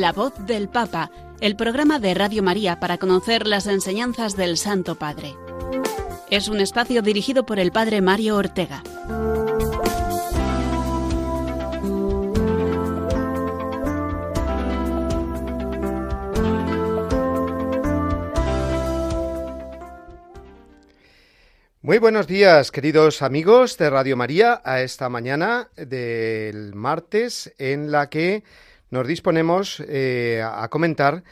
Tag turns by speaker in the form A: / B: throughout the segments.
A: La voz del Papa, el programa de Radio María para conocer las enseñanzas del Santo Padre. Es un espacio dirigido por el Padre Mario Ortega.
B: Muy buenos días, queridos amigos de Radio María, a esta mañana del martes en la que nos disponemos eh, a comentar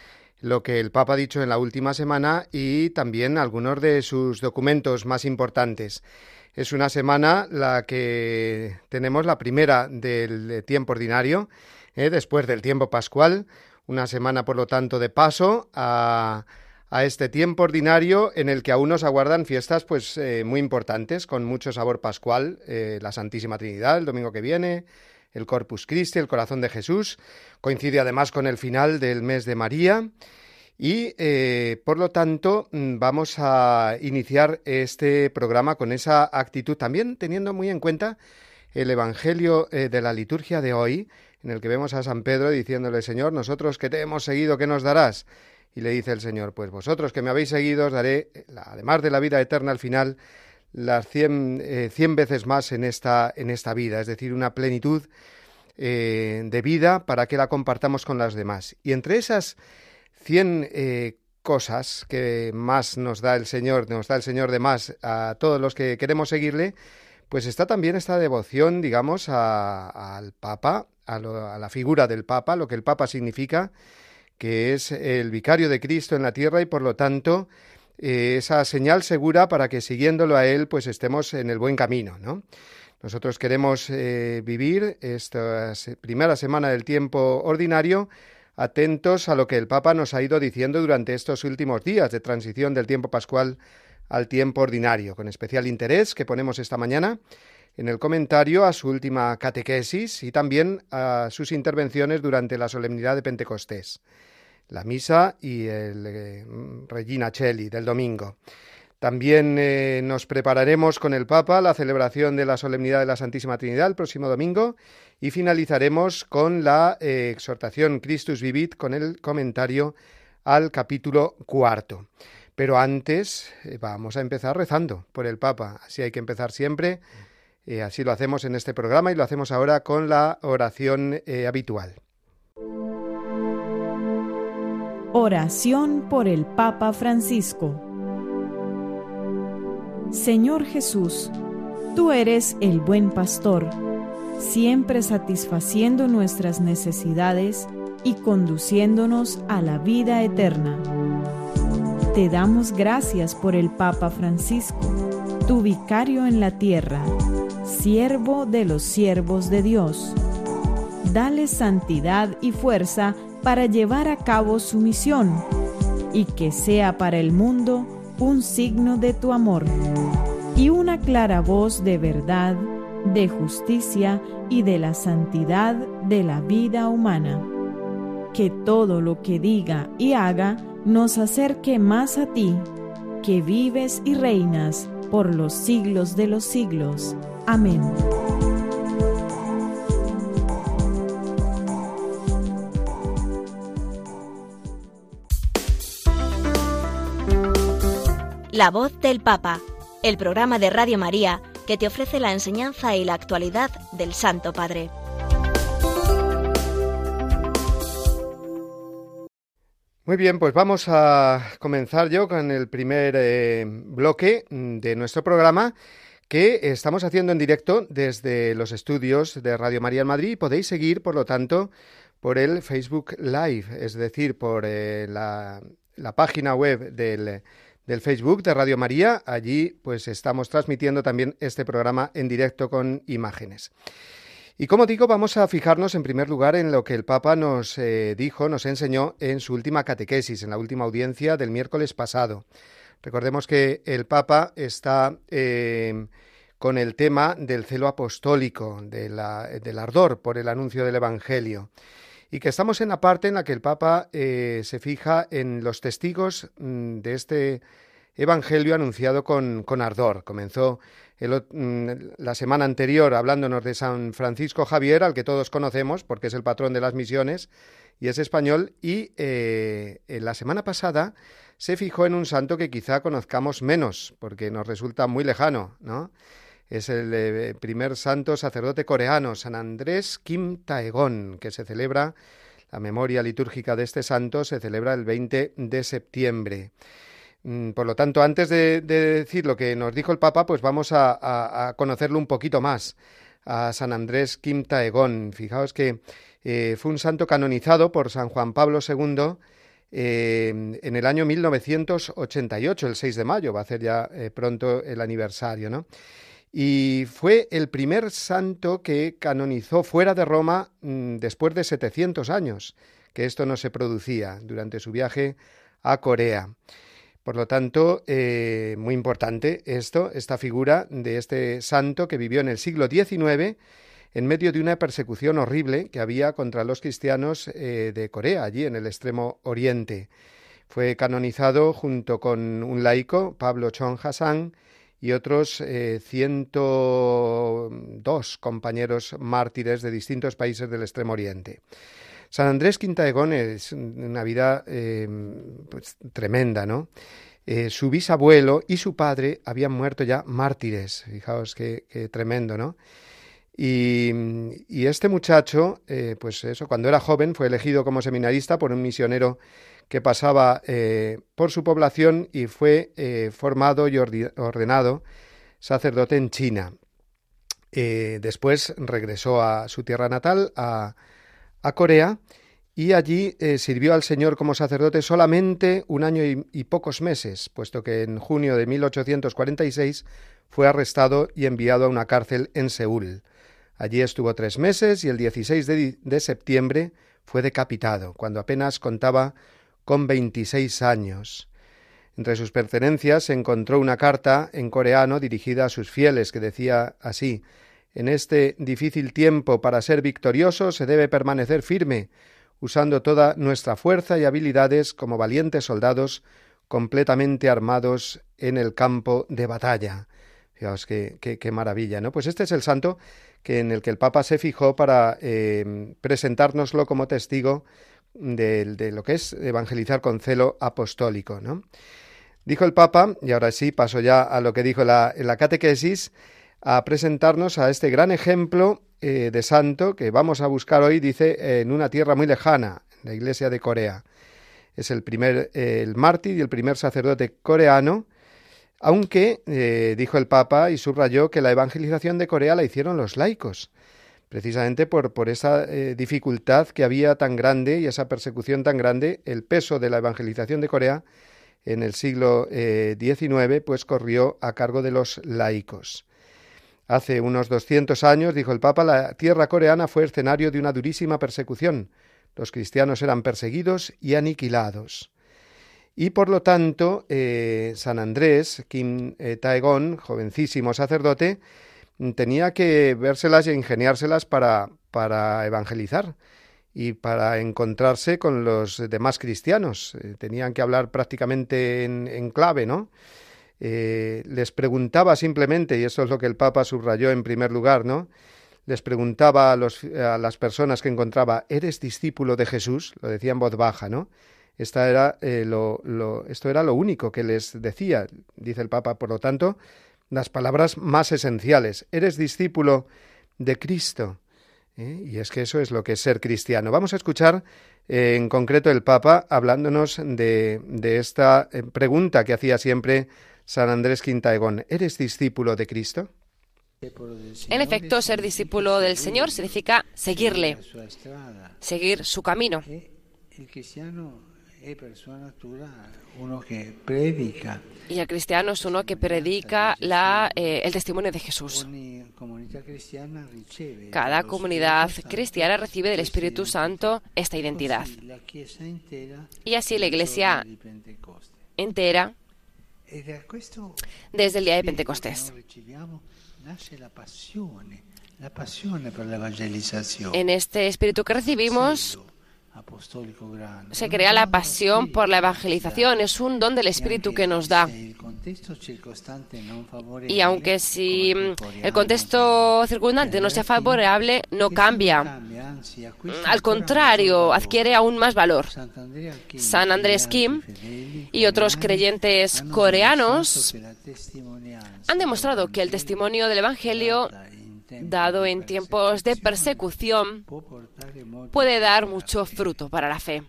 B: lo que el Papa ha dicho en la última semana y también algunos de sus documentos más importantes. Es una semana la que tenemos la primera del tiempo ordinario, eh, después del tiempo pascual, una semana por lo tanto de paso a este tiempo ordinario en el que aún nos aguardan fiestas pues eh, muy importantes con mucho sabor pascual, la Santísima Trinidad el domingo que viene, el Corpus Christi, el Corazón de Jesús, coincide además con el final del mes de María y eh, por lo tanto mm, vamos a iniciar este programa con esa actitud también teniendo muy en cuenta el Evangelio de la liturgia de hoy en el que vemos a San Pedro diciéndole Señor, nosotros que te hemos seguido, ¿qué nos darás? Y le dice el Señor, pues vosotros que me habéis seguido os daré, además de la vida eterna al final, las cien, eh, cien veces más en esta, en esta vida, es decir, una plenitud eh, de vida para que la compartamos con las demás. Y entre esas cien eh, cosas que más nos da el Señor, nos da el Señor de más a todos los que queremos seguirle, pues está también esta devoción, digamos, al Papa, a, a la figura del Papa, lo que el Papa significa, que es el vicario de Cristo en la tierra y por lo tanto eh, esa señal segura para que siguiéndolo a él pues estemos en el buen camino, ¿no? Nosotros queremos eh, vivir esta primera semana del tiempo ordinario atentos a lo que el Papa nos ha ido diciendo durante estos últimos días de transición del tiempo pascual al tiempo ordinario, con especial interés que ponemos esta mañana en el comentario a su última catequesis y también a sus intervenciones durante la solemnidad de Pentecostés la misa y el eh, Regina Cheli del domingo. También eh, nos prepararemos con el Papa la celebración de la solemnidad de la Santísima Trinidad el próximo domingo y finalizaremos con la eh, exhortación Christus Vivit con el comentario al capítulo cuarto. Pero antes vamos a empezar rezando por el Papa. Así hay que empezar siempre. así lo hacemos en este programa y lo hacemos ahora con la oración habitual.
C: Oración por el Papa Francisco. Señor Jesús, tú eres el buen pastor, siempre satisfaciendo nuestras necesidades y conduciéndonos a la vida eterna. Te damos gracias por el Papa Francisco, tu vicario en la tierra, siervo de los siervos de Dios. Dale santidad y fuerza para llevar a cabo su misión y que sea para el mundo un signo de tu amor y una clara voz de verdad, de justicia y de la santidad de la vida humana. Que todo lo que diga y haga nos acerque más a ti, que vives y reinas por los siglos de los siglos. Amén.
D: La voz del Papa, el programa de Radio María que te ofrece la enseñanza y la actualidad del Santo Padre.
B: Muy bien, pues vamos a comenzar yo con el primer eh, bloque de nuestro programa que estamos haciendo en directo desde los estudios de Radio María en Madrid. Podéis seguir, por lo tanto, por el Facebook Live, es decir, por eh, la página web del del Facebook de Radio María. Allí pues estamos transmitiendo también este programa en directo con imágenes. Y como digo, vamos a fijarnos en primer lugar en lo que el Papa nos eh, dijo, nos enseñó en su última catequesis, en la última audiencia del miércoles pasado. Recordemos que el Papa está eh, con el tema del celo apostólico, del ardor por el anuncio del Evangelio y que estamos en la parte en la que el Papa eh, se fija en los testigos mm, de este evangelio anunciado con, con ardor. Comenzó mm, la semana anterior hablándonos de San Francisco Javier, al que todos conocemos porque es el patrón de las misiones y es español, y eh, la semana pasada se fijó en un santo que quizá conozcamos menos, porque nos resulta muy lejano, ¿no? Es el eh, primer santo sacerdote coreano, San Andrés Kim Taegón, que se celebra, la memoria litúrgica de este santo se celebra el 20 de septiembre. Mm, por lo tanto, antes de, decir lo que nos dijo el Papa, pues vamos a, conocerlo un poquito más, a San Andrés Kim Taegón. Fijaos que eh, fue un santo canonizado por San Juan Pablo II eh, en el año 1988, el 6 de mayo, va a ser ya pronto el aniversario, ¿no? Y fue el primer santo que canonizó fuera de Roma mm, después de 700 años, que esto no se producía durante su viaje a Corea. Por lo tanto, eh, muy importante esto, esta figura de este santo que vivió en el siglo XIX en medio de una persecución horrible que había contra los cristianos eh, de Corea, allí en el extremo oriente. Fue canonizado junto con un laico, Pablo Chon Hassan, y otros eh, 102 compañeros mártires de distintos países del extremo oriente. San Andrés Quintaegón es una vida eh, pues, tremenda, ¿no? Eh, su bisabuelo y su padre habían muerto ya mártires. Fijaos qué, tremendo, ¿no? Y, este muchacho, eh, pues eso, cuando era joven fue elegido como seminarista por un misionero que pasaba por su población y fue formado y ordenado sacerdote en China. después regresó a su tierra natal, a, Corea y allí eh, sirvió al Señor como sacerdote solamente un año y, pocos meses, puesto que en junio de 1846 fue arrestado y enviado a una cárcel en Seúl. Allí estuvo tres meses y el 16 de, de septiembre fue decapitado, cuando apenas contaba con 26 años. Entre sus pertenencias se encontró una carta en coreano dirigida a sus fieles que decía así en este difícil tiempo para ser victorioso se debe permanecer firme, usando toda nuestra fuerza y habilidades como valientes soldados completamente armados en el campo de batalla. Fijaos qué, qué, maravilla, ¿no? Pues este es el santo que en el que el Papa se fijó para eh, presentárnoslo como testigo de, de, lo que es evangelizar con celo apostólico, ¿no? Dijo el Papa, y ahora sí paso ya a lo que dijo la, en la catequesis, a presentarnos a este gran ejemplo eh, de santo que vamos a buscar hoy, dice, en una tierra muy lejana, la iglesia de Corea. Es el primer, eh, el mártir y el primer sacerdote coreano, aunque, eh, dijo el Papa y subrayó que la evangelización de Corea la hicieron los laicos, precisamente por, esa dificultad que había tan grande y esa persecución tan grande, el peso de la evangelización de Corea en el siglo XIX, pues corrió a cargo de los laicos. Hace unos 200 años, dijo el Papa, la tierra coreana fue escenario de una durísima persecución. Los cristianos eran perseguidos y aniquilados. Y por lo tanto, eh, San Andrés, Kim eh, Taegón, jovencísimo sacerdote, tenía que vérselas y ingeniárselas para, para evangelizar y para encontrarse con los demás cristianos. Eh, tenían que hablar prácticamente en, en clave, ¿no? Eh, les preguntaba simplemente, y eso es lo que el Papa subrayó en primer lugar, ¿no? Les preguntaba a, las personas que encontraba, ¿eres discípulo de Jesús? Lo decía en voz baja, ¿no? Esta era, eh, lo, esto era lo único que les decía, dice el Papa, por lo tanto, las palabras más esenciales. ¿Eres discípulo de Cristo? ¿Eh? Y es que eso es lo que es ser cristiano. Vamos a escuchar en concreto el Papa hablándonos de, de esta pregunta que hacía siempre San Andrés Quintaegón, ¿eres discípulo de Cristo?
E: En efecto, ser discípulo del Señor significa seguirle, seguir su camino. Y el cristiano es uno que predica la, eh, el testimonio de Jesús. Cada comunidad cristiana recibe del Espíritu Santo esta identidad. Y así la Iglesia entera desde el día de Pentecostés. En este espíritu que recibimos se crea la pasión por la evangelización. Es un don del Espíritu que nos da. Y aunque si el contexto circundante no sea favorable, no cambia. Al contrario, adquiere aún más valor. San Andrés Kim y otros creyentes coreanos han demostrado que el testimonio del Evangelio dado en tiempos de persecución, puede dar mucho fruto para la fe.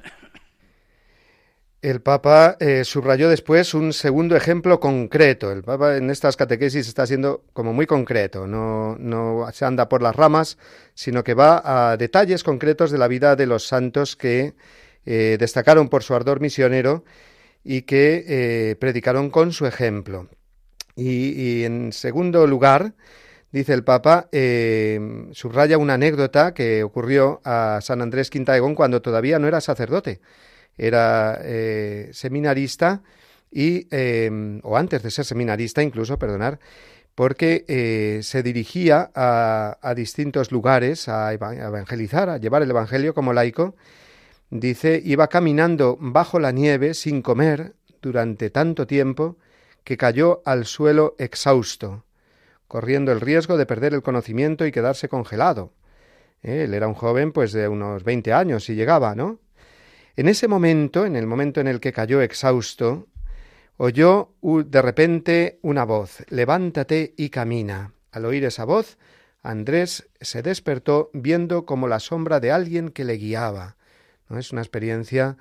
B: El Papa eh, subrayó después un segundo ejemplo concreto. El Papa en estas catequesis está siendo como muy concreto, no, no se anda por las ramas, sino que va a detalles concretos de la vida de los santos que eh, destacaron por su ardor misionero y que eh, predicaron con su ejemplo. Y, y, en segundo lugar, dice el Papa, subraya una anécdota que ocurrió a San Andrés Quintaegón cuando todavía no era sacerdote era eh, seminarista y, em, o antes de ser seminarista incluso, perdonar, porque eh, se dirigía a, distintos lugares a evangelizar, a llevar el Evangelio como laico. Dice, iba caminando bajo la nieve sin comer durante tanto tiempo que cayó al suelo exhausto, corriendo el riesgo de perder el conocimiento y quedarse congelado. Él era un joven pues de unos 20 años y llegaba, ¿no? En ese momento, en el momento en el que cayó exhausto, oyó de repente una voz, levántate y camina. Al oír esa voz, Andrés se despertó viendo como la sombra de alguien que le guiaba. ¿no? Es una experiencia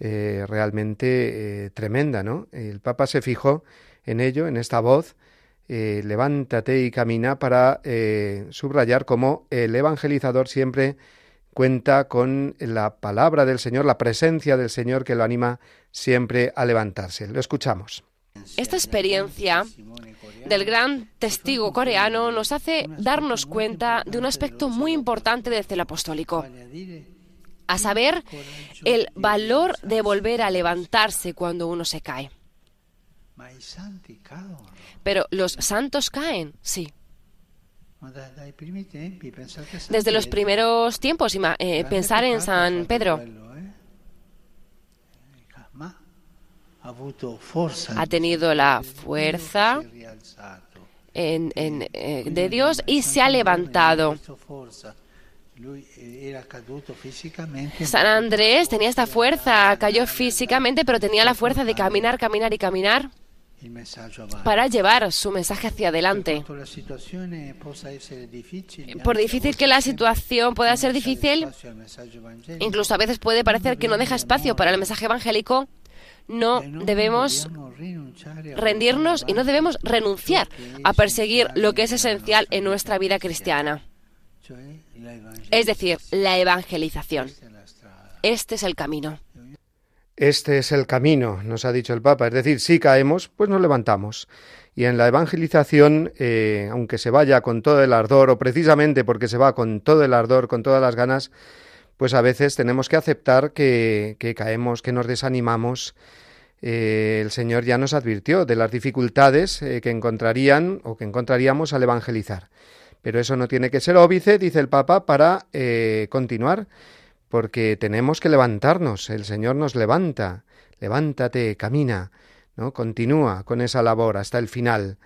B: eh, realmente eh, tremenda, ¿no? El Papa se fijó en ello, en esta voz, eh, levántate y camina para subrayar cómo el evangelizador siempre cuenta con la palabra del Señor, la presencia del Señor que lo anima siempre a levantarse. Lo escuchamos.
E: Esta experiencia del gran testigo coreano nos hace darnos cuenta de un aspecto muy importante del celo apostólico, a saber, el valor de volver a levantarse cuando uno se cae. Pero los santos caen, sí. Desde los primeros tiempos, eh, pensar en San Pedro. ¿eh? Ha tenido la fuerza eh, de Dios y se ha levantado. San Andrés tenía esta fuerza, cayó físicamente, pero tenía la fuerza de caminar, caminar y caminar para llevar su mensaje hacia adelante. Por difícil que la situación pueda ser difícil, incluso a veces puede parecer que no deja espacio para el mensaje evangélico, no debemos rendirnos y no debemos renunciar a perseguir lo que es esencial en nuestra vida cristiana. Es decir, la evangelización. Este es el camino.
B: Este es el camino, nos ha dicho el Papa. Es decir, si caemos, pues nos levantamos. Y en la evangelización, eh, aunque se vaya con todo el ardor, o precisamente porque se va con todo el ardor, con todas las ganas, pues a veces tenemos que aceptar que, caemos, que nos desanimamos. Eh, el Señor ya nos advirtió de las dificultades eh, que encontrarían o que encontraríamos al evangelizar. Pero eso no tiene que ser óbice, dice el Papa, para continuar porque tenemos que levantarnos, el Señor nos levanta, levántate, camina, ¿no? Continúa con esa labor hasta el final.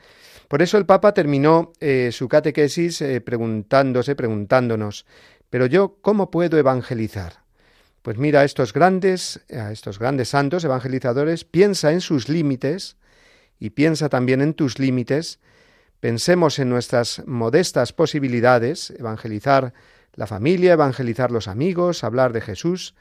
B: Por eso el Papa terminó eh, su catequesis eh, preguntándose, preguntándonos, pero yo, ¿cómo puedo evangelizar? Pues mira estos grandes, a estos grandes santos evangelizadores, piensa en sus límites y piensa también en tus límites. Pensemos en nuestras modestas posibilidades, evangelizar la familia, evangelizar los amigos, hablar de Jesús,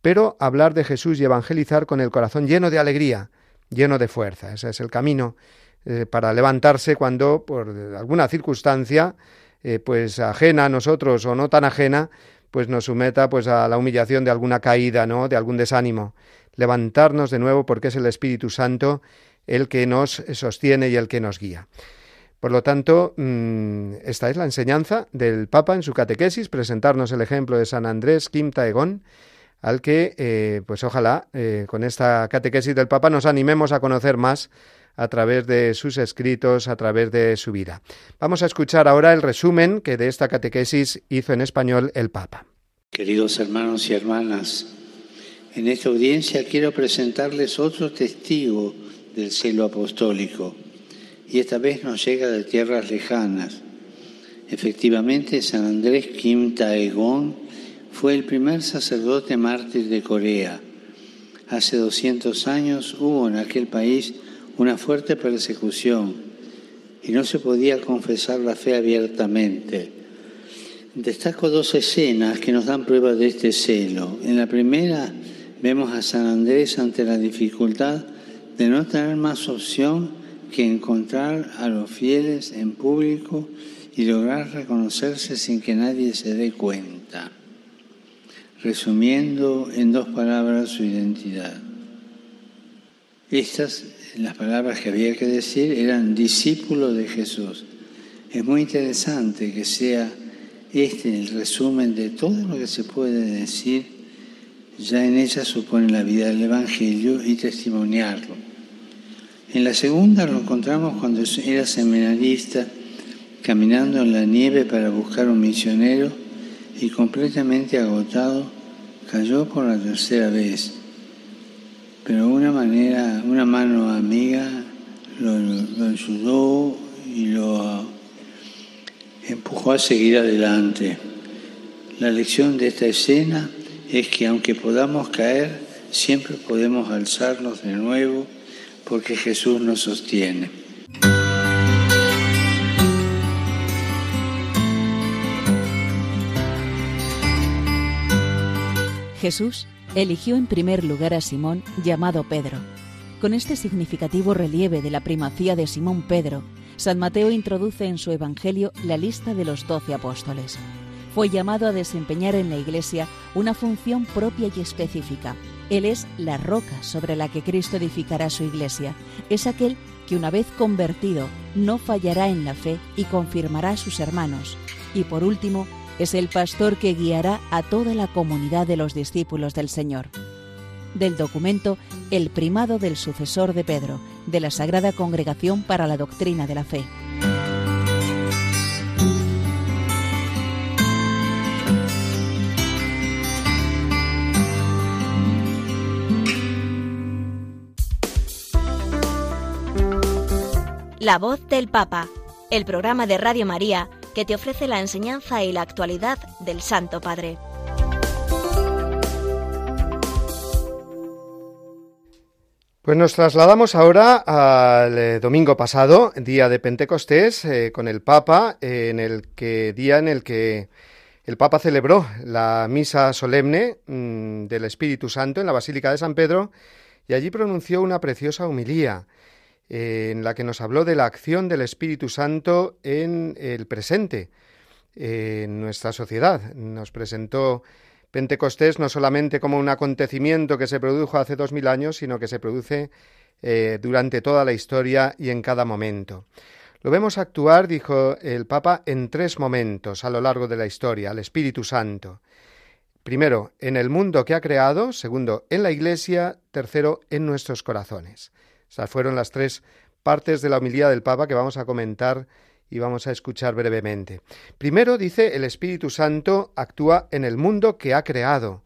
B: pero hablar de Jesús y evangelizar con el corazón lleno de alegría, lleno de fuerza. Ese es el camino eh, para levantarse cuando, por alguna circunstancia, eh, pues ajena a nosotros o no tan ajena, pues nos someta pues a la humillación de alguna caída, ¿no? de algún desánimo. Levantarnos de nuevo porque es el Espíritu Santo el que nos sostiene y el que nos guía. Por lo tanto, mm, esta es la enseñanza del Papa en su catequesis, presentarnos el ejemplo de San Andrés Kim Taegón, al que, eh, pues ojalá, eh, con esta catequesis del Papa nos animemos a conocer más a través de sus escritos, a través de su vida. Vamos a escuchar ahora el resumen que de esta catequesis hizo en español el Papa.
F: Queridos hermanos y hermanas, en esta audiencia quiero presentarles otro testigo
G: del celo apostólico y esta vez nos llega de tierras lejanas. Efectivamente, San Andrés Kim Taegon fue el primer sacerdote mártir de Corea. Hace 200 años hubo en aquel país una fuerte persecución y no se podía confesar la fe abiertamente. Destaco dos escenas que nos dan prueba de este celo. En la primera vemos a San Andrés ante la dificultad de no tener más opción que encontrar a los fieles en público y lograr reconocerse sin que nadie se dé cuenta, resumiendo en dos palabras su identidad. Estas, las palabras que había que decir, eran discípulo de Jesús. Es muy interesante que sea este el resumen de todo lo que se puede decir ya en ella supone la vida del Evangelio y testimoniarlo. En la segunda lo encontramos cuando era seminarista, caminando en la nieve para buscar un misionero y completamente agotado, cayó por la tercera vez. Pero una manera, una mano amiga lo, lo ayudó y lo empujó a seguir adelante. La lección de esta escena es que aunque podamos caer, siempre podemos alzarnos de nuevo porque Jesús nos sostiene.
A: Jesús eligió en primer lugar a Simón llamado Pedro. Con este significativo relieve de la primacía de Simón Pedro, San Mateo introduce en su Evangelio la lista de los doce apóstoles fue llamado a desempeñar en la Iglesia una función propia y específica. Él es la roca sobre la que Cristo edificará su Iglesia. Es aquel que una vez convertido no fallará en la fe y confirmará a sus hermanos. Y por último, es el pastor que guiará a toda la comunidad de los discípulos del Señor. Del documento El primado del sucesor de Pedro, de la Sagrada Congregación para la Doctrina de la Fe.
D: La voz del Papa, el programa de Radio María que te ofrece la enseñanza y la actualidad del Santo Padre.
B: Pues nos trasladamos ahora al eh, domingo pasado, día de Pentecostés, eh, con el Papa, en el que día en el que el Papa celebró la misa solemne mm, del Espíritu Santo en la Basílica de San Pedro y allí pronunció una preciosa humilía en la que nos habló de la acción del Espíritu Santo en el presente, en nuestra sociedad. Nos presentó Pentecostés no solamente como un acontecimiento que se produjo hace dos mil años, sino que se produce eh, durante toda la historia y en cada momento. Lo vemos actuar, dijo el Papa, en tres momentos a lo largo de la historia, al Espíritu Santo. Primero, en el mundo que ha creado, segundo, en la Iglesia, tercero, en nuestros corazones. Esas fueron las tres partes de la humildad del Papa que vamos a comentar y vamos a escuchar brevemente. Primero dice, el Espíritu Santo actúa en el mundo que ha creado.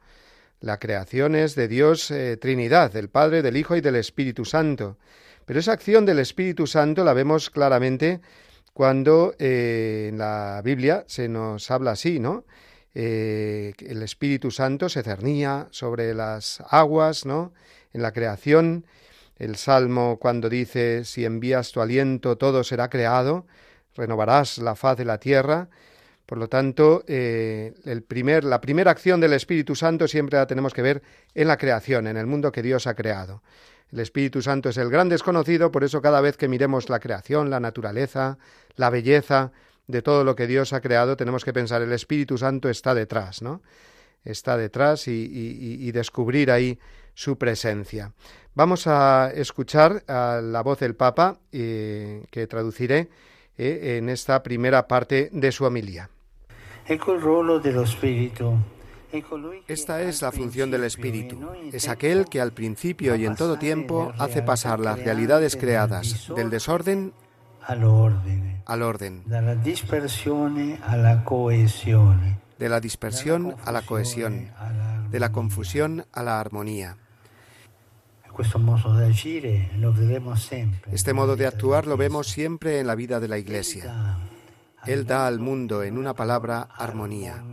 B: La creación es de Dios eh, Trinidad, del Padre, del Hijo y del Espíritu Santo. Pero esa acción del Espíritu Santo la vemos claramente cuando eh, en la Biblia se nos habla así, ¿no? Eh, el Espíritu Santo se cernía sobre las aguas, ¿no? En la creación el Salmo cuando dice, si envías tu aliento todo será creado, renovarás la faz de la tierra. Por lo tanto, eh, el primer, la primera acción del Espíritu Santo siempre la tenemos que ver en la creación, en el mundo que Dios ha creado. El Espíritu Santo es el gran desconocido, por eso cada vez que miremos la creación, la naturaleza, la belleza de todo lo que Dios ha creado, tenemos que pensar el Espíritu Santo está detrás, ¿no? Está detrás y descubrir ahí su presencia. Vamos a escuchar a la voz del Papa eh, que traduciré eh, en esta primera parte de su homilía.
H: Esta es la función del Espíritu. Es aquel que al principio y en todo tiempo hace pasar las realidades creadas del desorden al orden, de la dispersión a la cohesión, de la confusión a la armonía.
G: Este modo de actuar lo vemos siempre en la vida de la Iglesia. Él da al mundo, en una palabra, armonía.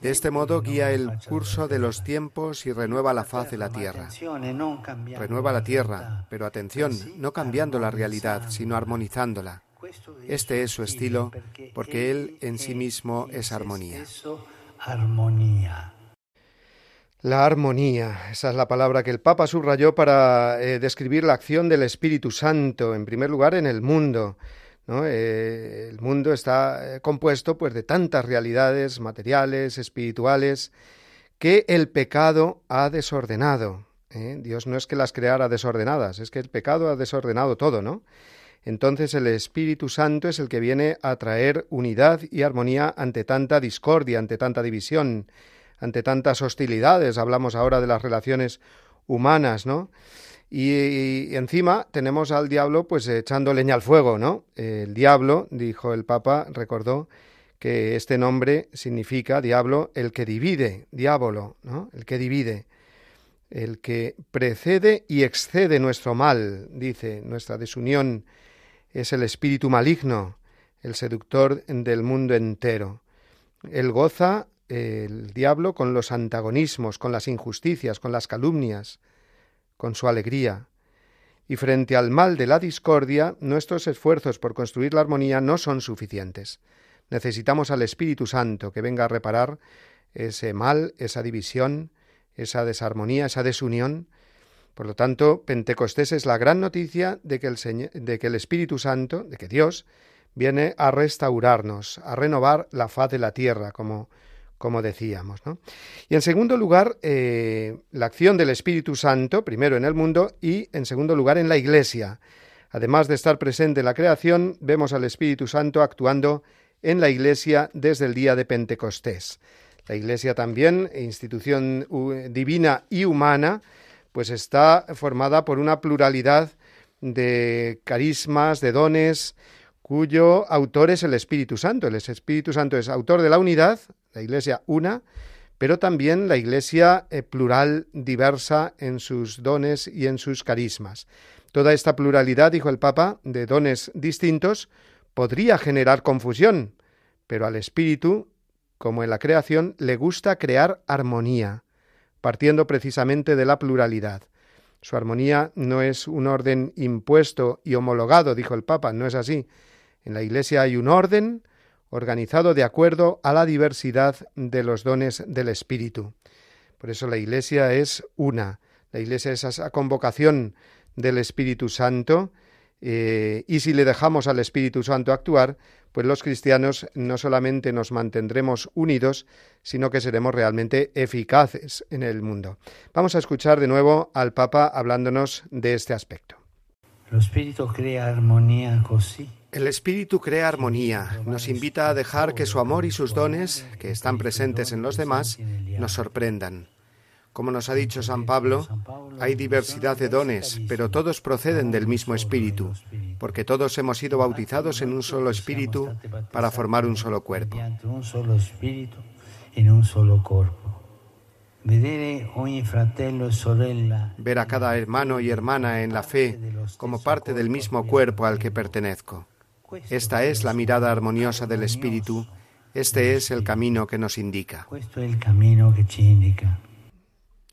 G: De este modo guía el curso de los tiempos y renueva la faz de la tierra. Renueva la tierra, pero atención, no cambiando la realidad, sino armonizándola. Este es su estilo porque Él en sí mismo es armonía.
B: La armonía, esa es la palabra que el Papa subrayó para eh, describir la acción del Espíritu Santo, en primer lugar en el mundo. Eh, el mundo está eh, compuesto pues, de tantas realidades materiales, espirituales, que el pecado ha desordenado. Dios no es que las creara desordenadas, es que el pecado ha desordenado todo, ¿no? Entonces el Espíritu Santo es el que viene a traer unidad y armonía ante tanta discordia, ante tanta división, ante tantas hostilidades. Hablamos ahora de las relaciones humanas, ¿no? Y, encima tenemos al diablo pues echando leña al fuego, ¿no? El diablo, dijo el Papa, recordó que este nombre significa diablo, el que divide, diablo, ¿no? El que divide, el que precede y excede nuestro mal, dice, nuestra desunión es el espíritu maligno, el seductor del mundo entero. Él goza, el diablo, con los antagonismos, con las injusticias, con las calumnias, con su alegría. Y frente al mal de la discordia, nuestros esfuerzos por construir la armonía no son suficientes. Necesitamos al Espíritu Santo que venga a reparar ese mal, esa división, esa desarmonía, esa desunión, por lo tanto, Pentecostés es la gran noticia de que, el Espíritu Santo, de que Dios, viene a restaurarnos, a renovar la faz de la tierra, como, como decíamos. Y en segundo lugar, eh, la acción del Espíritu Santo, primero en el mundo y en segundo lugar en la Iglesia. Además de estar presente en la creación, vemos al Espíritu Santo actuando en la Iglesia desde el día de Pentecostés. La Iglesia también, institución divina y humana, pues está formada por una pluralidad de carismas, de dones, cuyo autor es el Espíritu Santo. El Espíritu Santo es autor de la unidad, la Iglesia una, pero también la Iglesia eh, plural, diversa en sus dones y en sus carismas. Toda esta pluralidad, dijo el Papa, de dones distintos, podría generar confusión, pero al Espíritu, como en la creación, le gusta crear armonía partiendo precisamente de la pluralidad. Su armonía no es un orden impuesto y homologado, dijo el Papa, no es así. En la Iglesia hay un orden organizado de acuerdo a la diversidad de los dones del Espíritu. Por eso la Iglesia es una. La Iglesia es esa convocación del Espíritu Santo eh, y si le dejamos al Espíritu Santo actuar, pues los cristianos no solamente nos mantendremos unidos, sino que seremos realmente eficaces en el mundo. Vamos a escuchar de nuevo al Papa hablándonos de este aspecto.
G: El Espíritu crea armonía El Espíritu crea armonía, nos invita a dejar que su amor y sus dones, que están presentes en los demás, nos sorprendan. Como nos ha dicho San Pablo, hay diversidad de dones, pero todos proceden del mismo Espíritu, porque todos hemos sido bautizados en un solo Espíritu para formar un solo cuerpo. Ver a cada hermano y hermana en la fe como parte del mismo cuerpo al que pertenezco. Esta es la mirada armoniosa del Espíritu. Este es el camino que nos indica.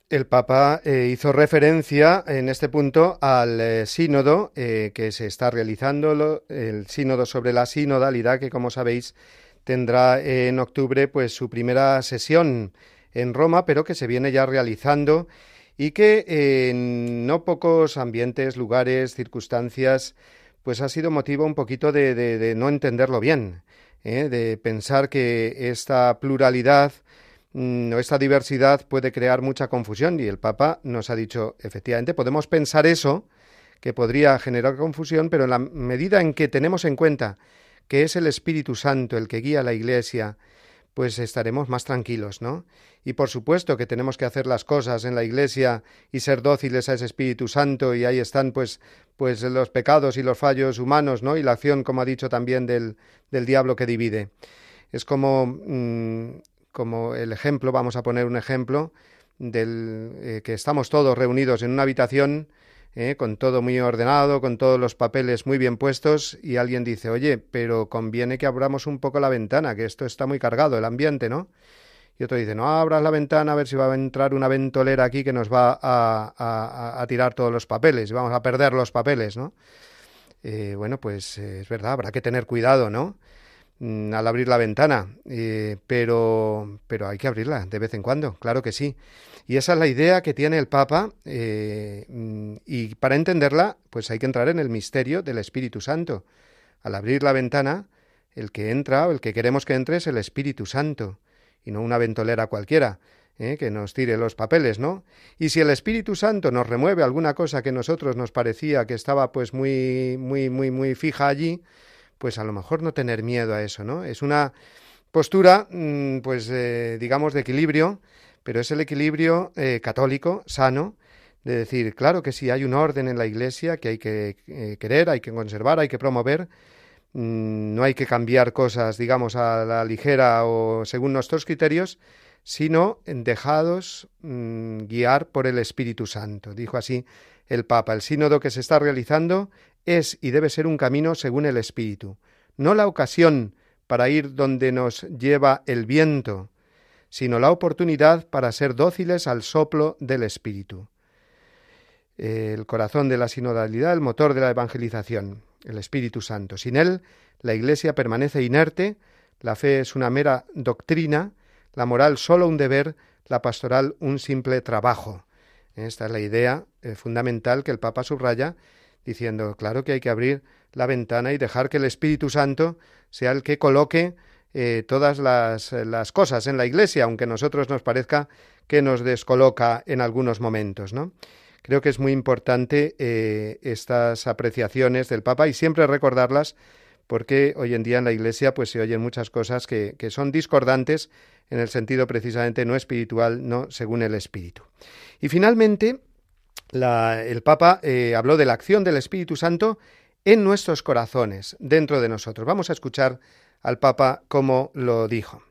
B: El Papa eh, hizo referencia en este punto al eh, sínodo eh, que se está realizando, el sínodo sobre la sinodalidad, que como sabéis tendrá en octubre pues su primera sesión en Roma, pero que se viene ya realizando y que en no pocos ambientes, lugares, circunstancias, pues ha sido motivo un poquito de, de no entenderlo bien, de pensar que esta pluralidad esta diversidad puede crear mucha confusión y el Papa nos ha dicho, efectivamente, podemos pensar eso, que podría generar confusión, pero en la medida en que tenemos en cuenta que es el Espíritu Santo el que guía a la Iglesia, pues estaremos más tranquilos, ¿no? Y por supuesto que tenemos que hacer las cosas en la Iglesia y ser dóciles a ese Espíritu Santo y ahí están pues pues los pecados y los fallos humanos, ¿no? Y la acción, como ha dicho también del, del diablo que divide. Es como mm, como el ejemplo, vamos a poner un ejemplo, del eh, que estamos todos reunidos en una habitación eh, con todo muy ordenado, con todos los papeles muy bien puestos y alguien dice, oye, pero conviene que abramos un poco la ventana, que esto está muy cargado, el ambiente, ¿no? Y otro dice, no abras la ventana a ver si va a entrar una ventolera aquí que nos va a, a, tirar todos los papeles, vamos a perder los papeles, ¿no? Eh, bueno, pues eh, es verdad, habrá que tener cuidado, ¿no? Mm, al abrir la ventana, eh, pero, pero hay que abrirla de vez en cuando, claro que sí. Y esa es la idea que tiene el Papa, mm, y para entenderla, pues hay que entrar en el misterio del Espíritu Santo. Al abrir la ventana, el que entra o el que queremos que entre es el Espíritu Santo y no una ventolera cualquiera, ¿eh? que nos tire los papeles, ¿no? Y si el Espíritu Santo nos remueve alguna cosa que nosotros nos parecía que estaba pues muy, muy, muy, muy fija allí, pues a lo mejor no tener miedo a eso, ¿no? Es una postura, mm, pues eh, digamos, de equilibrio, pero es el equilibrio eh, católico, sano, de decir, claro que sí hay un orden en la Iglesia que hay que querer, hay que conservar, hay que promover, Mm, no hay que cambiar cosas, digamos, a la ligera o según nuestros criterios, sino dejados mm, guiar por el Espíritu Santo. Dijo así el Papa. El sínodo que se está realizando es y debe ser un camino según el Espíritu, no la ocasión para ir donde nos lleva el viento, sino la oportunidad para ser dóciles al soplo del Espíritu. El corazón de la sinodalidad, el motor de la evangelización el Espíritu Santo. Sin él, la Iglesia permanece inerte, la fe es una mera doctrina, la moral solo un deber, la pastoral un simple trabajo. Esta es la idea eh, fundamental que el Papa subraya, diciendo, claro que hay que abrir la ventana y dejar que el Espíritu Santo sea el que coloque eh, todas las, las, cosas en la Iglesia, aunque a nosotros nos parezca que nos descoloca en algunos momentos, ¿no? Creo que es muy importante eh, estas apreciaciones del Papa y siempre recordarlas porque hoy en día en la Iglesia pues se oyen muchas cosas que, son discordantes en el sentido precisamente no espiritual, no según el Espíritu. Y finalmente, el Papa eh, habló de la acción del Espíritu Santo en nuestros corazones, dentro de nosotros. Vamos a escuchar al Papa cómo lo dijo.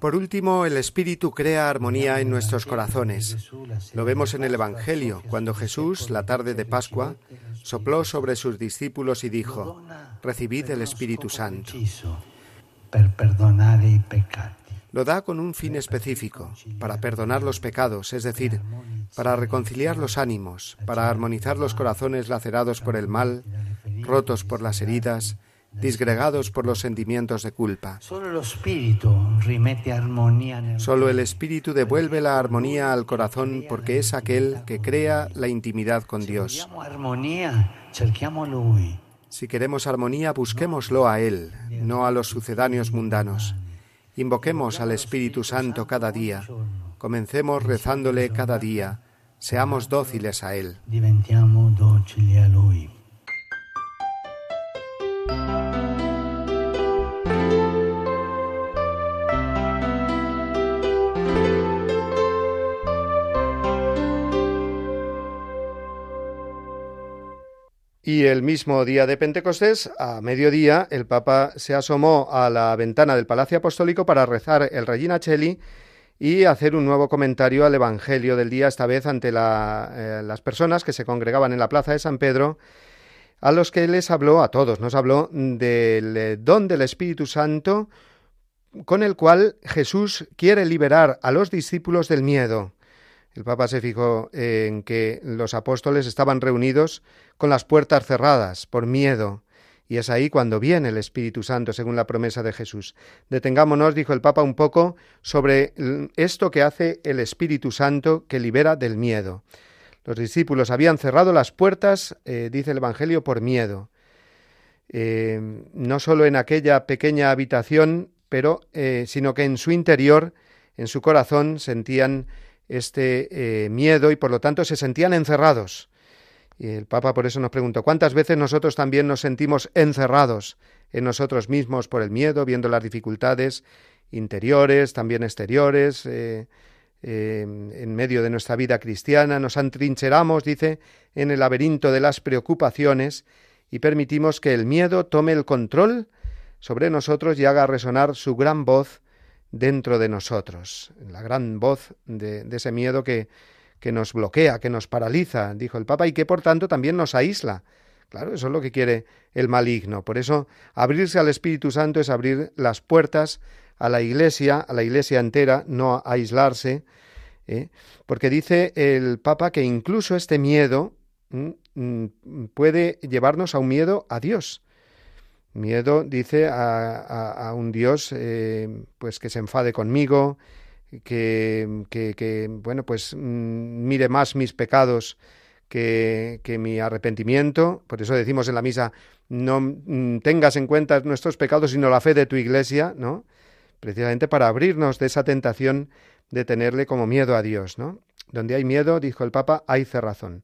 G: Por último, el Espíritu crea armonía en nuestros corazones. Lo vemos en el Evangelio, cuando Jesús, la tarde de Pascua, sopló sobre sus discípulos y dijo, Recibid el Espíritu Santo. Lo da con un fin específico, para perdonar los pecados, es decir, para reconciliar los ánimos, para armonizar los corazones lacerados por el mal, rotos por las heridas, disgregados por los sentimientos de culpa. Solo el Espíritu devuelve la armonía al corazón porque es aquel que crea la intimidad con Dios. Si queremos armonía, busquémoslo a Él, no a los sucedáneos mundanos. Invoquemos al Espíritu Santo cada día. Comencemos rezándole cada día. Seamos dóciles a Él.
B: Y el mismo día de Pentecostés, a mediodía, el Papa se asomó a la ventana del Palacio Apostólico para rezar el Regina Cheli y hacer un nuevo comentario al Evangelio del día, esta vez ante eh, las personas que se congregaban en la Plaza de San Pedro, a los que les habló, a todos, nos habló del eh, don del Espíritu Santo, con el cual Jesús quiere liberar a los discípulos del miedo. El Papa se fijó en que los apóstoles estaban reunidos con las puertas cerradas por miedo, y es ahí cuando viene el Espíritu Santo, según la promesa de Jesús. Detengámonos, dijo el Papa, un poco sobre esto que hace el Espíritu Santo que libera del miedo. Los discípulos habían cerrado las puertas, eh, dice el Evangelio, por miedo. Eh, no solo en aquella pequeña habitación, pero eh, sino que en su interior, en su corazón, sentían este eh, miedo y por lo tanto se sentían encerrados. Y el Papa por eso nos preguntó, ¿cuántas veces nosotros también nos sentimos encerrados en nosotros mismos por el miedo, viendo las dificultades interiores, también exteriores, eh, eh, en medio de nuestra vida cristiana, nos antrincheramos, dice, en el laberinto de las preocupaciones y permitimos que el miedo tome el control sobre nosotros y haga resonar su gran voz dentro de nosotros, la gran voz de, ese miedo que, que nos bloquea, que nos paraliza, dijo el Papa, y que por tanto también nos aísla. Claro, eso es lo que quiere el maligno. Por eso, abrirse al Espíritu Santo es abrir las puertas a la Iglesia, a la Iglesia entera, no aislarse, ¿eh? porque dice el Papa que incluso este miedo puede llevarnos a un miedo a Dios. Miedo, dice, a, un Dios eh, pues que se enfade conmigo, que, que, bueno, pues mm, mire más mis pecados que, que, mi arrepentimiento. Por eso decimos en la misa, no mm, tengas en cuenta nuestros pecados, sino la fe de tu iglesia, ¿no? Precisamente para abrirnos de esa tentación de tenerle como miedo a Dios, ¿no? Donde hay miedo, dijo el Papa, hay cerrazón.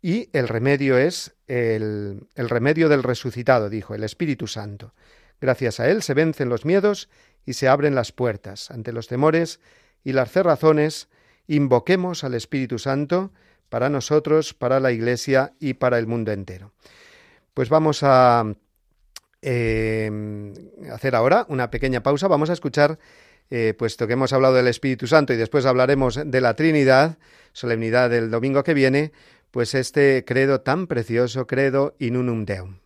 B: Y el remedio es el, el remedio del resucitado, dijo, el Espíritu Santo. Gracias a él se vencen los miedos y se abren las puertas. Ante los temores y las cerrazones, invoquemos al Espíritu Santo para nosotros, para la Iglesia y para el mundo entero. Pues vamos a eh, hacer ahora una pequeña pausa. Vamos a escuchar, eh, puesto que hemos hablado del Espíritu Santo y después hablaremos de la Trinidad, solemnidad del domingo que viene, pues este credo tan precioso, credo in unum deum.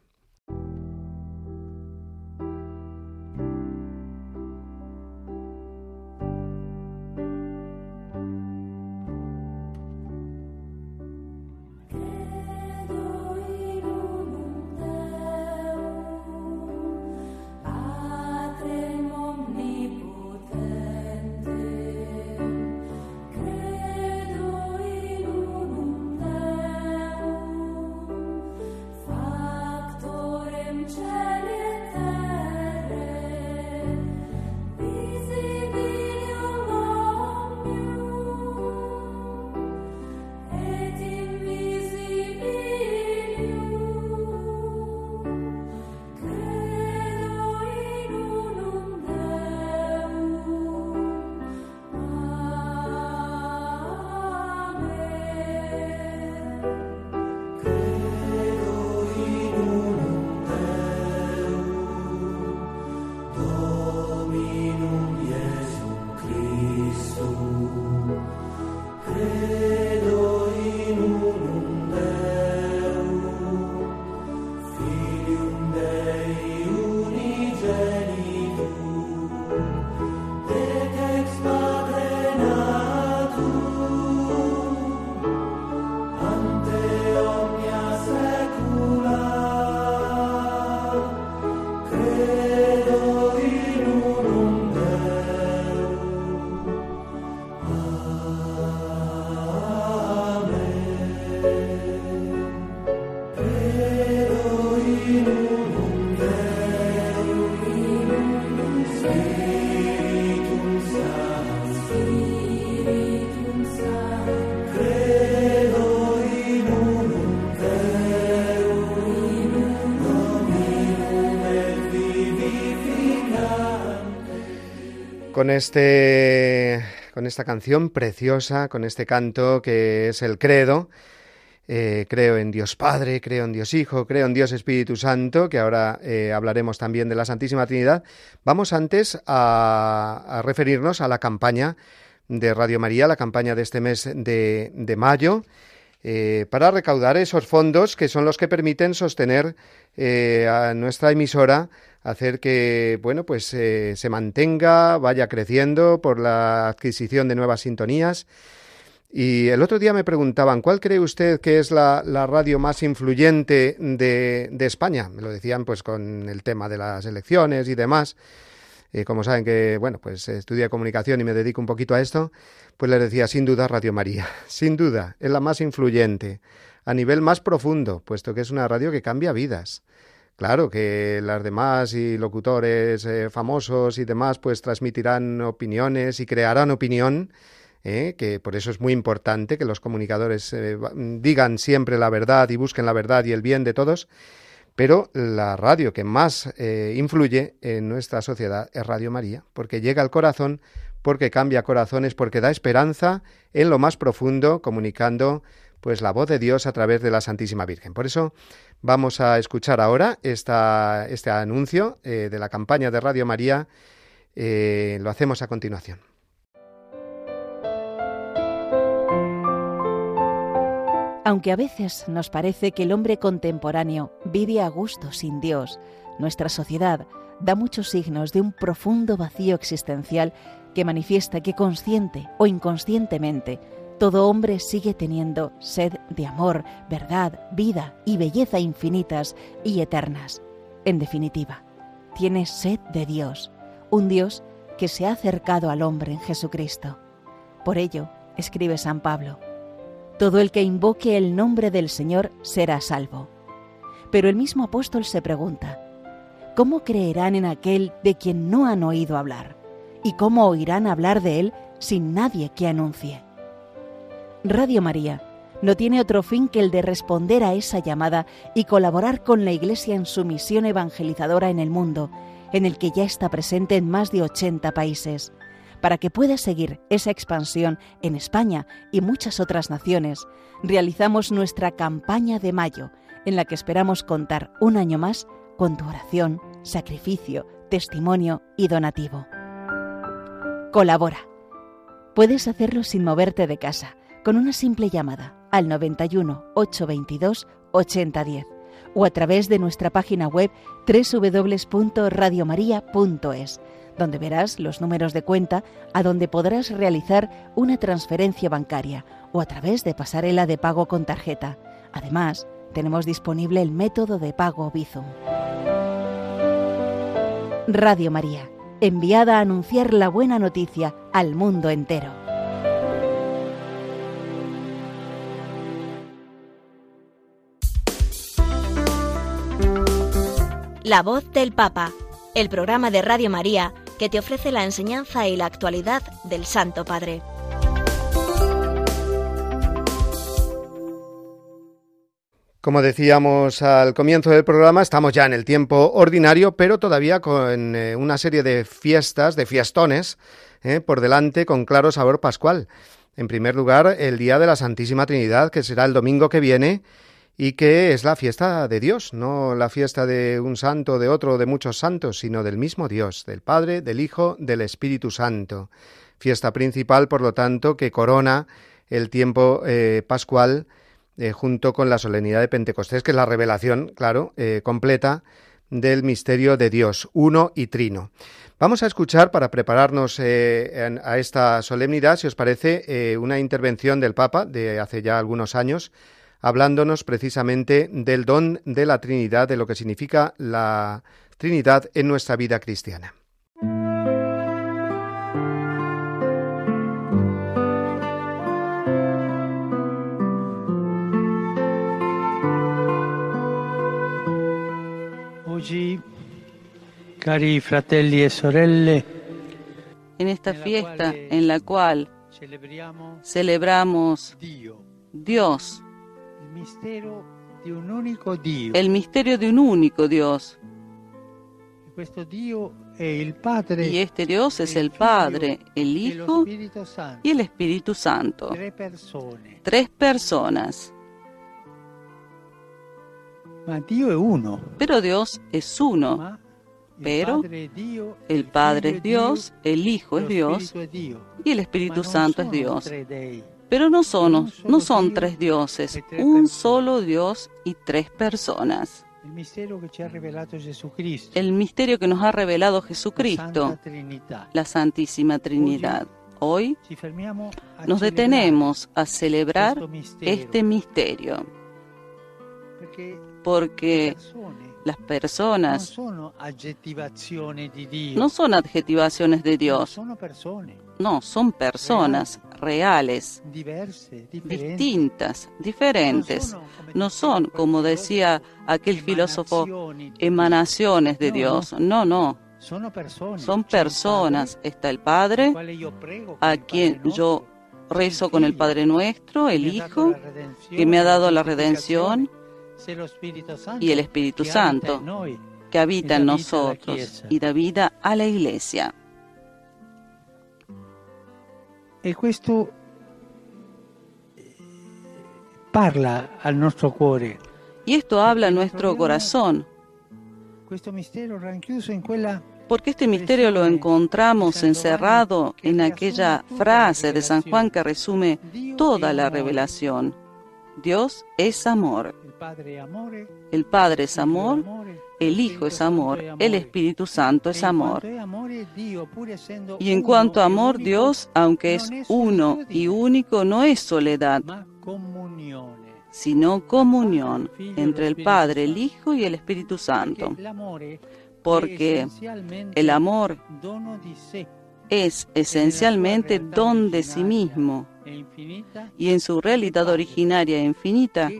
B: Con este con esta canción preciosa, con este canto que es el credo. Eh, creo en Dios Padre, creo en Dios Hijo, creo en Dios Espíritu Santo, que ahora eh, hablaremos también de la Santísima Trinidad. Vamos antes a, referirnos a la campaña de Radio María, la campaña de este mes de, mayo, eh, para recaudar esos fondos que son los que permiten sostener a nuestra emisora hacer que, bueno, pues eh, se mantenga, vaya creciendo por la adquisición de nuevas sintonías. Y el otro día me preguntaban, ¿cuál cree usted que es la, radio más influyente de, de, España? Me lo decían pues con el tema de las elecciones y demás. Eh, como saben que, bueno, pues estudia comunicación y me dedico un poquito a esto, pues les decía, sin duda Radio María, sin duda, es la más influyente, a nivel más profundo, puesto que es una radio que cambia vidas. Claro que las demás y locutores eh, famosos y demás pues transmitirán opiniones y crearán opinión, eh, que por eso es muy importante que los comunicadores eh, digan siempre la verdad y busquen la verdad y el bien de todos, pero la radio que más influye en nuestra sociedad es Radio María, porque llega al corazón, porque cambia corazones, porque da esperanza en lo más profundo, comunicando pues la voz de Dios a través de la Santísima Virgen. Por eso vamos a escuchar ahora este anuncio eh, de la campaña de Radio María Eh, lo hacemos a continuación.
A: Aunque a veces nos parece que el hombre contemporáneo vive a gusto sin Dios, nuestra sociedad da muchos signos de un profundo vacío existencial que manifiesta que consciente o inconscientemente todo hombre sigue teniendo sed de amor, verdad, vida y belleza infinitas y eternas. En definitiva, tiene sed de Dios, un Dios que se ha acercado al hombre en Jesucristo. Por ello, escribe San Pablo, todo el que invoque el nombre del Señor será salvo. Pero el mismo apóstol se pregunta, ¿cómo creerán en aquel de quien no han oído hablar? ¿Y cómo oirán hablar de él sin nadie que anuncie? Radio María no tiene otro fin que el de responder a esa llamada y colaborar con la Iglesia en su misión evangelizadora en el mundo, en el que ya está presente en más de 80 países. Para que pueda seguir esa expansión en España y muchas otras naciones, realizamos nuestra campaña de mayo, en la que esperamos contar un año más con tu oración, sacrificio, testimonio y donativo. Colabora. Puedes hacerlo sin moverte de casa con una simple llamada al 91 822 8010 o a través de nuestra página web www.radiomaria.es, donde verás los números de cuenta a donde podrás realizar una transferencia bancaria o a través de pasarela de pago con tarjeta. Además, tenemos disponible el método de pago Bizum. Radio María, enviada a anunciar la buena noticia al mundo entero.
D: La voz del Papa, el programa de Radio María que te ofrece la enseñanza y la actualidad del Santo Padre.
B: Como decíamos al comienzo del programa, estamos ya en el tiempo ordinario, pero todavía con eh, una serie de fiestas, de fiestones, eh, por delante con claro sabor pascual. En primer lugar, el Día de la Santísima Trinidad, que será el domingo que viene, y que es la fiesta de Dios, no la fiesta de un santo, de otro, de muchos santos, sino del mismo Dios, del Padre, del Hijo, del Espíritu Santo. Fiesta principal, por lo tanto, que corona el tiempo eh, pascual eh, junto con la solemnidad de Pentecostés, que es la revelación, claro, eh, completa del misterio de Dios, uno y trino. Vamos a escuchar, para prepararnos a esta solemnidad, si os parece, una intervención del Papa de hace ya algunos años, hablándonos precisamente del don de la Trinidad, de lo que significa la Trinidad en nuestra vida cristiana.
I: Oggi, cari fratelli e sorelle,
J: en esta fiesta en la cual celebramos Dios,
I: misterio de un único Dio.
J: El misterio de un único Dios.
I: y
J: este Dios es el Padre, el Hijo y el Espíritu Santo. Tres personas. Pero Dios es uno. Pero el Padre es Dios, el Hijo es Dios y el Espíritu Santo es Dios. Pero no son, no son tres dioses, un solo Dios y tres personas.
I: El misterio que
J: El misterio que nos ha revelado Jesucristo, la Santísima Trinidad. Hoy nos detenemos a celebrar este misterio. Porque las personas. No son adjetivaciones de Dios. No, son personas. Reales, distintas, diferentes. No son, como decía aquel filósofo, emanaciones de Dios. No, no. Son personas. Está el Padre, a quien yo rezo con el Padre nuestro, el Hijo, que me ha dado la redención, y el Espíritu Santo, que habita en nosotros y da vida a la Iglesia.
I: Y esto eh, parla al nuestro cuore.
J: Y esto habla a nuestro corazón. porque este misterio lo encontramos encerrado en aquella frase de San Juan que resume toda la revelación. Dios es amor. El Padre es amor, el Hijo es amor, el Espíritu Santo es amor. Y en cuanto a amor, Dios, aunque es uno y único, no es soledad, sino comunión entre el Padre, el Hijo y el Espíritu Santo. Porque el amor es esencialmente don de sí mismo y en su realidad originaria e infinita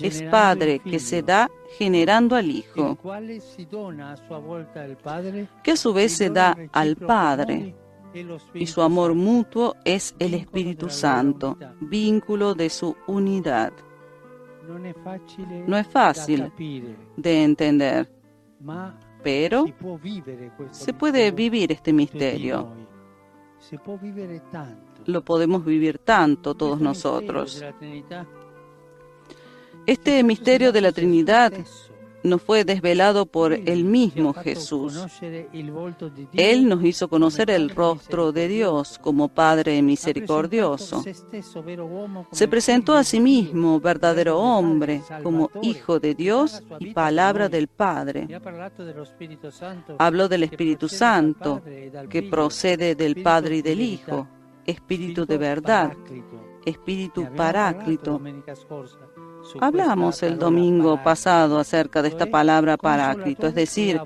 J: es Padre que se da generando al Hijo, que a su vez se da al Padre, y su amor mutuo es el Espíritu Santo, vínculo de su unidad. No es fácil de entender, pero se puede vivir este misterio. Lo podemos vivir tanto todos nosotros. Este misterio de la Trinidad nos fue desvelado por el mismo Jesús. Él nos hizo conocer el rostro de Dios como Padre misericordioso. Se presentó a sí mismo, verdadero hombre, como Hijo de Dios y palabra del Padre. Habló del Espíritu Santo, que procede del Padre y del Hijo, Espíritu de verdad, Espíritu Paráclito Hablamos el domingo pasado acerca de esta palabra paráclito, es decir,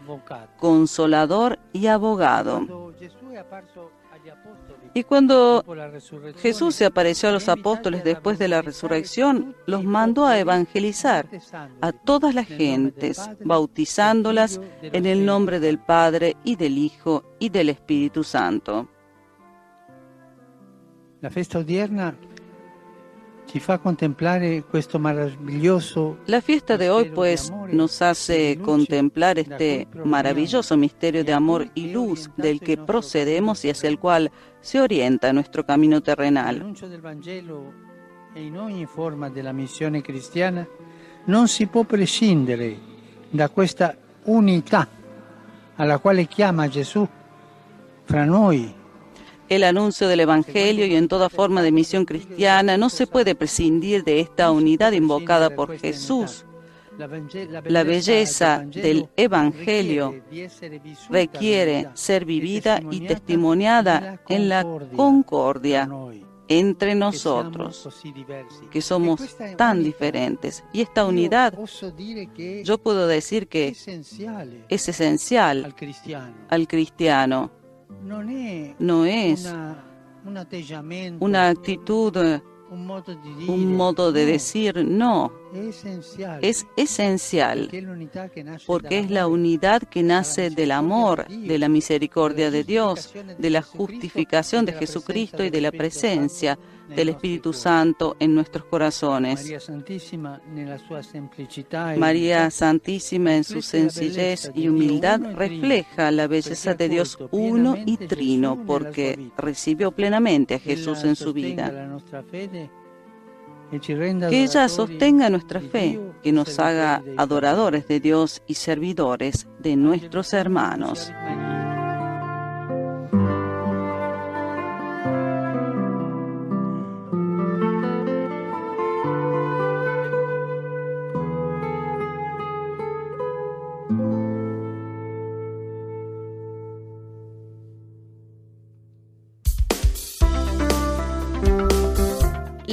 J: consolador y abogado. Y cuando Jesús se apareció a los apóstoles después de la resurrección, los mandó a evangelizar a todas las gentes, bautizándolas en el nombre del Padre y del Hijo y del Espíritu Santo.
I: La fiesta
J: la fiesta de hoy pues nos hace contemplar este maravilloso misterio de amor y luz del que procedemos y hacia el cual se orienta nuestro camino terrenal.
I: En ogni forma della missione cristiana non si può prescindere da questa unità alla quale chiama Gesù fra noi
J: el anuncio del Evangelio y en toda forma de misión cristiana, no se puede prescindir de esta unidad invocada por Jesús. La belleza del Evangelio requiere ser vivida y testimoniada en la concordia entre nosotros, que somos tan diferentes. Y esta unidad, yo puedo decir que es esencial al cristiano no es una actitud, un modo de decir, no. Es esencial. Porque es la unidad que nace del amor, de la misericordia de Dios, de la justificación de Jesucristo y de la presencia del Espíritu Santo en nuestros corazones. María Santísima en su sencillez y humildad refleja la belleza de Dios uno y trino porque recibió plenamente a Jesús en su vida. Que ella sostenga nuestra fe, que nos haga adoradores de Dios y servidores de nuestros hermanos.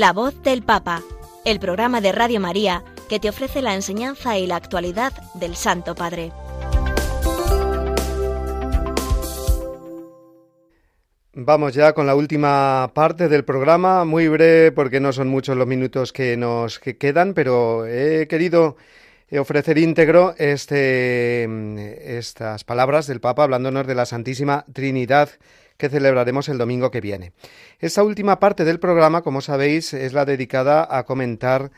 D: La voz del Papa, el programa de Radio María que te ofrece la enseñanza y la actualidad del Santo Padre.
B: Vamos ya con la última parte del programa, muy breve porque no son muchos los minutos que nos quedan, pero he querido ofrecer íntegro este, estas palabras del Papa hablándonos de la Santísima Trinidad que celebraremos el domingo que viene. Esta última parte del programa, como sabéis, es la dedicada a comentar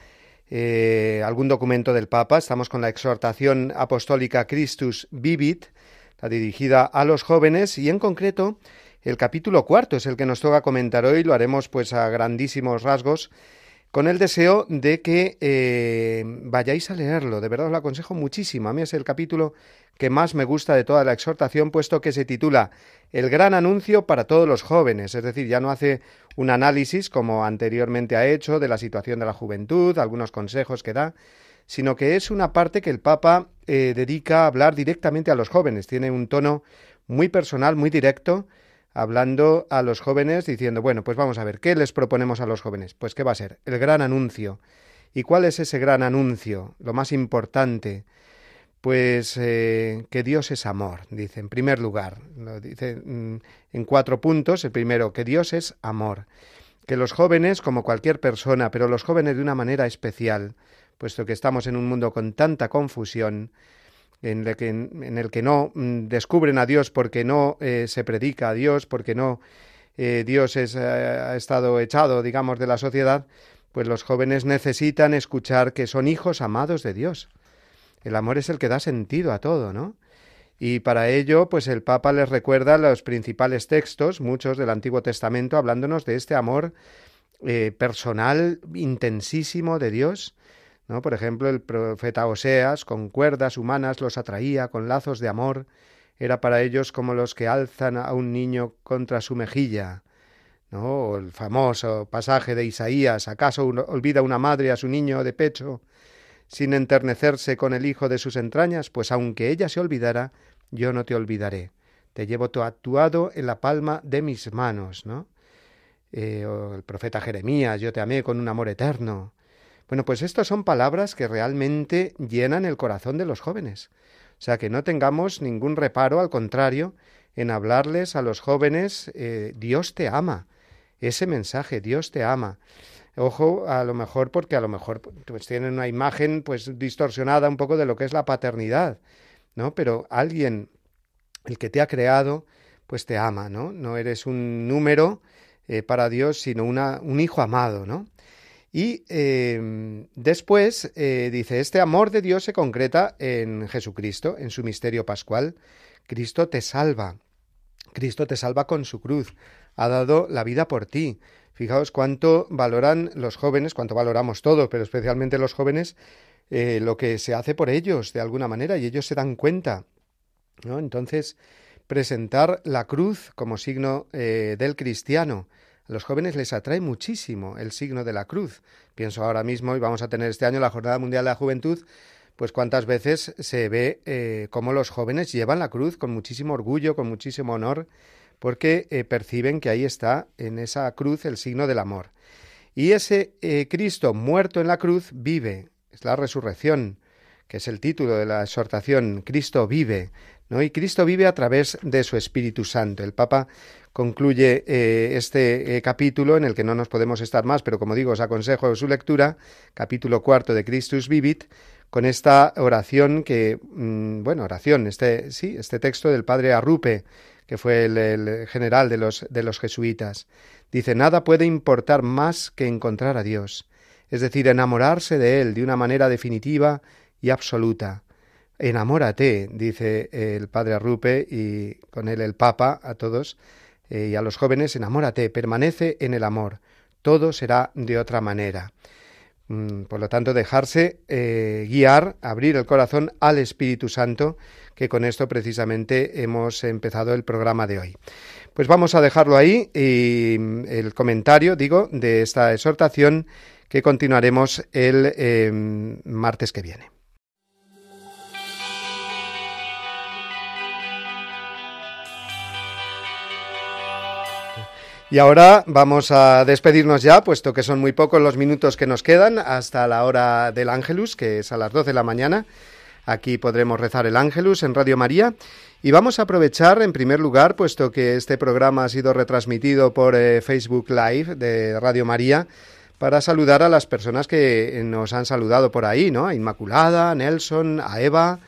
B: eh, algún documento del Papa. Estamos con la exhortación apostólica Christus Vivit, la dirigida a los jóvenes y en concreto el capítulo cuarto es el que nos toca comentar hoy. Lo haremos pues a grandísimos rasgos con el deseo de que eh, vayáis a leerlo. De verdad os lo aconsejo muchísimo. A mí es el capítulo que más me gusta de toda la exhortación, puesto que se titula El gran anuncio para todos los jóvenes. Es decir, ya no hace un análisis, como anteriormente ha hecho, de la situación de la juventud, algunos consejos que da, sino que es una parte que el Papa eh, dedica a hablar directamente a los jóvenes. Tiene un tono muy personal, muy directo, hablando a los jóvenes, diciendo, bueno, pues vamos a ver, ¿qué les proponemos a los jóvenes? Pues ¿qué va a ser? El gran anuncio. ¿Y cuál es ese gran anuncio? Lo más importante. Pues eh, que Dios es amor, dice, en primer lugar. Lo dice mm, en cuatro puntos. El primero, que Dios es amor. Que los jóvenes, como cualquier persona, pero los jóvenes de una manera especial, puesto que estamos en un mundo con tanta confusión, en el que, no mm, descubren a Dios porque no eh, se predica a Dios, porque no eh, Dios es, eh, ha estado echado, digamos, de la sociedad, pues los jóvenes necesitan escuchar que son hijos amados de Dios. El amor es el que da sentido a todo, ¿no? Y para ello, pues el Papa les recuerda los principales textos, muchos del Antiguo Testamento, hablándonos de este amor personal intensísimo de Dios, Por ejemplo, el profeta Oseas, con cuerdas humanas los atraía, con lazos de amor, era para ellos como los que alzan a un niño contra su mejilla. O el famoso pasaje de Isaías, ¿acaso olvida una madre a su niño de pecho sin enternecerse con el hijo de sus entrañas? Pues aunque ella se olvidara, yo no te olvidaré. Te llevo tatuado en la palma de mis manos, ¿no? Eh, o el profeta Jeremías, yo te amé con un amor eterno. Bueno, pues estas son palabras que realmente llenan el corazón de los jóvenes. O sea, que no tengamos ningún reparo, al contrario, en hablarles a los jóvenes, eh, Dios te ama. Ese mensaje, Dios te ama. Ojo, a lo mejor porque a lo mejor pues tienen una imagen pues distorsionada un poco de lo que es la paternidad, ¿no? Pero alguien, el que te ha creado, pues te ama, ¿no? No eres un número eh, para Dios, sino una, un hijo amado, ¿no? Y em, después eh, dice, este amor de Dios se concreta en Jesucristo, en su misterio pascual. Cristo te salva. Cristo te salva con su cruz. Ha dado la vida por ti. Fijaos cuánto valoran los jóvenes, cuánto valoramos todos, pero especialmente los jóvenes, eh, lo que se hace por ellos, de alguna manera, y ellos se dan cuenta. ¿no? Entonces, presentar la cruz como signo eh, del cristiano, a los jóvenes les atrae muchísimo el signo de la cruz. Pienso ahora mismo, y vamos a tener este año la Jornada Mundial de la Juventud, pues cuántas veces se ve eh, cómo los jóvenes llevan la cruz con muchísimo orgullo, con muchísimo honor, porque eh, perciben que ahí está en esa cruz el signo del amor. Y ese eh, Cristo muerto en la cruz vive, es la resurrección, que es el título de la exhortación, Cristo vive, Y Cristo vive a través de su Espíritu Santo. El Papa concluye eh, este eh, capítulo en el que no nos podemos estar más, pero como digo, os aconsejo su lectura, capítulo cuarto de Christus Vivit, con esta oración que, mm, bueno, oración, este, sí, este texto del padre Arrupe, que fue el, general de los, de los jesuitas. Dice, nada puede importar más que encontrar a Dios, es decir, enamorarse de Él de una manera definitiva y absoluta. Enamórate, dice el padre Arrupe y con él el Papa a todos, eh, y a los jóvenes, enamórate, permanece en el amor, todo será de otra manera. Mm, por lo tanto, dejarse eh, guiar, abrir el corazón al Espíritu Santo, que con esto precisamente hemos empezado el programa de hoy. Pues vamos a dejarlo ahí y mm, el comentario, digo, de esta exhortación que continuaremos el eh, martes que viene. Y ahora vamos a despedirnos ya, puesto que son muy pocos los minutos que nos quedan hasta la hora del Ángelus, que es a las 12 de la mañana. Aquí podremos rezar el Ángelus en Radio María. Y vamos a aprovechar, en primer lugar, puesto que este programa ha sido retransmitido por eh, Facebook Live de Radio María, para saludar a las personas que nos han saludado por ahí, ¿no? A Inmaculada, a Nelson, a Eva,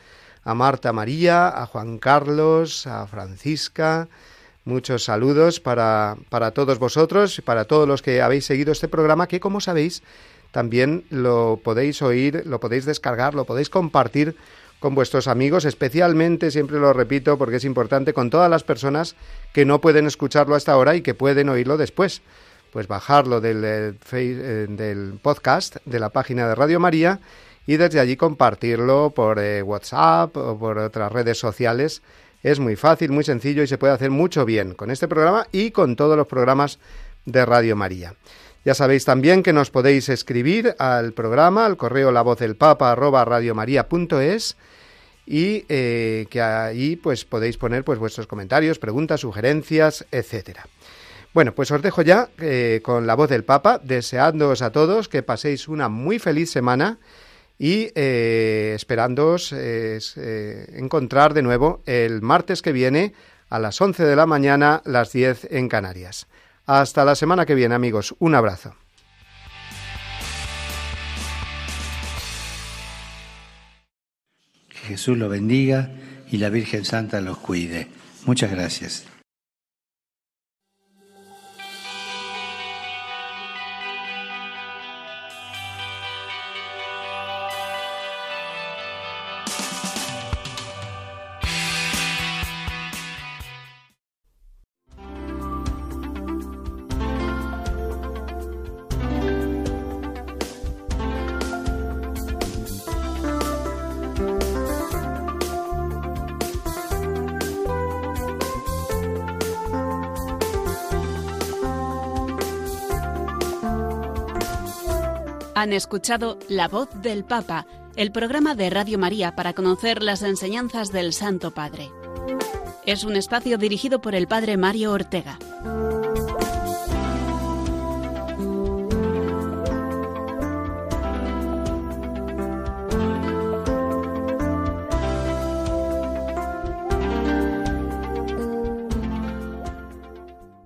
B: a Marta María, a Juan Carlos, a Francisca, Muchos saludos para, para todos vosotros, para todos los que habéis seguido este programa, que como sabéis, también lo podéis oír, lo podéis descargar, lo podéis compartir con vuestros amigos, especialmente, siempre lo repito porque es importante, con todas las personas que no pueden escucharlo hasta ahora y que pueden oírlo después pues bajarlo del, eh, eh, del podcast de la página de Radio María y desde allí compartirlo por eh, WhatsApp o por otras redes sociales. Es muy fácil, muy sencillo y se puede hacer mucho bien con este programa y con todos los programas de Radio María. Ya sabéis también que nos podéis escribir al programa, al correo la voz del papa arroba radiomaria.es y que ahí pues podéis poner pues vuestros comentarios, preguntas, sugerencias, etcétera. Bueno, pues os dejo ya eh, con la voz del Papa, deseándoos a todos que paséis una muy feliz semana y eh, eh, encontrar de nuevo el martes que viene a las 11 de la mañana, las 10 en Canarias. Hasta la semana que viene, amigos. Un abrazo.
G: Que Jesús lo bendiga y la Virgen Santa los cuide. Muchas gracias.
F: Han escuchado La voz del Papa, el programa de Radio María para conocer las enseñanzas del Santo Padre. Es un espacio dirigido por el Padre Mario Ortega.